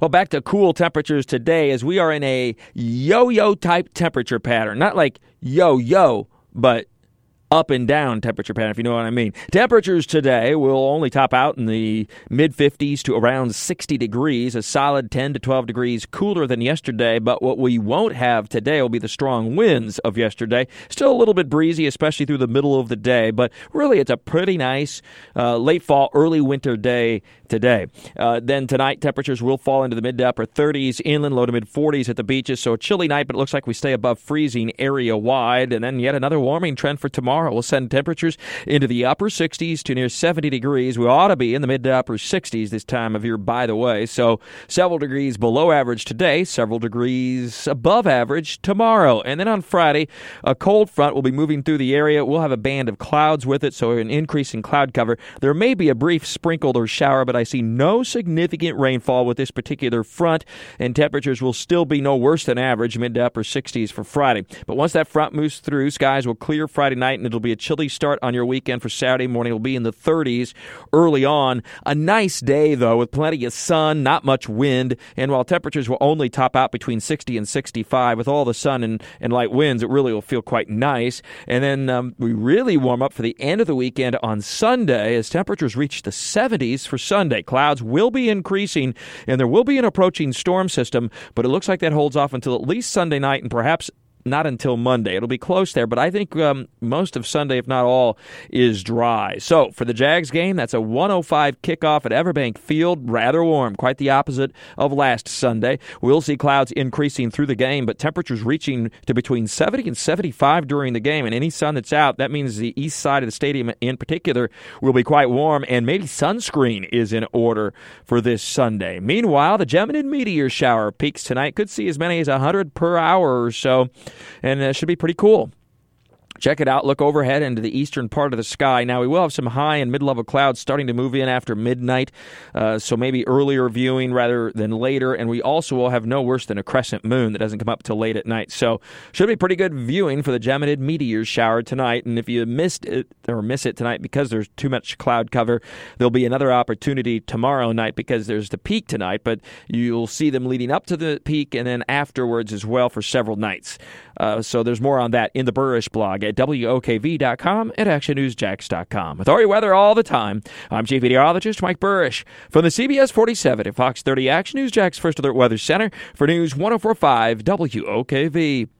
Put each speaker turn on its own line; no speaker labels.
Well, back to cool temperatures today as we are in a yo yo type temperature pattern. Not like yo yo, but up and down temperature pattern, if you know what I mean. Temperatures today will only top out in the mid 50s to around 60 degrees, a solid 10 to 12 degrees cooler than yesterday. But what we won't have today will be the strong winds of yesterday. Still a little bit breezy, especially through the middle of the day, but really it's a pretty nice uh, late fall, early winter day today. Uh, then tonight, temperatures will fall into the mid to upper 30s, inland low to mid 40s at the beaches. So a chilly night, but it looks like we stay above freezing area wide. And then yet another warming trend for tomorrow tomorrow. We'll send temperatures into the upper 60s to near 70 degrees. We ought to be in the mid to upper 60s this time of year, by the way. So several degrees below average today, several degrees above average tomorrow. And then on Friday, a cold front will be moving through the area. We'll have a band of clouds with it, so an increase in cloud cover. There may be a brief sprinkle or shower, but I see no significant rainfall with this particular front, and temperatures will still be no worse than average, mid to upper 60s for Friday. But once that front moves through, skies will clear Friday night and It'll be a chilly start on your weekend for Saturday morning. It'll be in the 30s early on. A nice day, though, with plenty of sun, not much wind. And while temperatures will only top out between 60 and 65, with all the sun and, and light winds, it really will feel quite nice. And then um, we really warm up for the end of the weekend on Sunday as temperatures reach the 70s for Sunday. Clouds will be increasing, and there will be an approaching storm system, but it looks like that holds off until at least Sunday night and perhaps not until Monday. It'll be close there, but I think um, most of Sunday, if not all, is dry. So for the Jags game, that's a 105 kickoff at Everbank Field. Rather warm, quite the opposite of last Sunday. We'll see clouds increasing through the game, but temperatures reaching to between 70 and 75 during the game. And any sun that's out, that means the east side of the stadium in particular will be quite warm, and maybe sunscreen is in order for this Sunday. Meanwhile, the Geminid meteor shower peaks tonight. Could see as many as 100 per hour or so and it should be pretty cool. Check it out. Look overhead into the eastern part of the sky. Now, we will have some high and mid level clouds starting to move in after midnight, uh, so maybe earlier viewing rather than later. And we also will have no worse than a crescent moon that doesn't come up till late at night. So, should be pretty good viewing for the Geminid meteor shower tonight. And if you missed it or miss it tonight because there's too much cloud cover, there'll be another opportunity tomorrow night because there's the peak tonight, but you'll see them leading up to the peak and then afterwards as well for several nights. Uh, so, there's more on that in the Buresh blog at WOKV.com and ActionNewsJax.com. With Ari Weather all the time, I'm Chief Meteorologist Mike Buresh from the CBS 47 at Fox 30 Action News Jax First Alert Weather Center for News 1045 WOKV.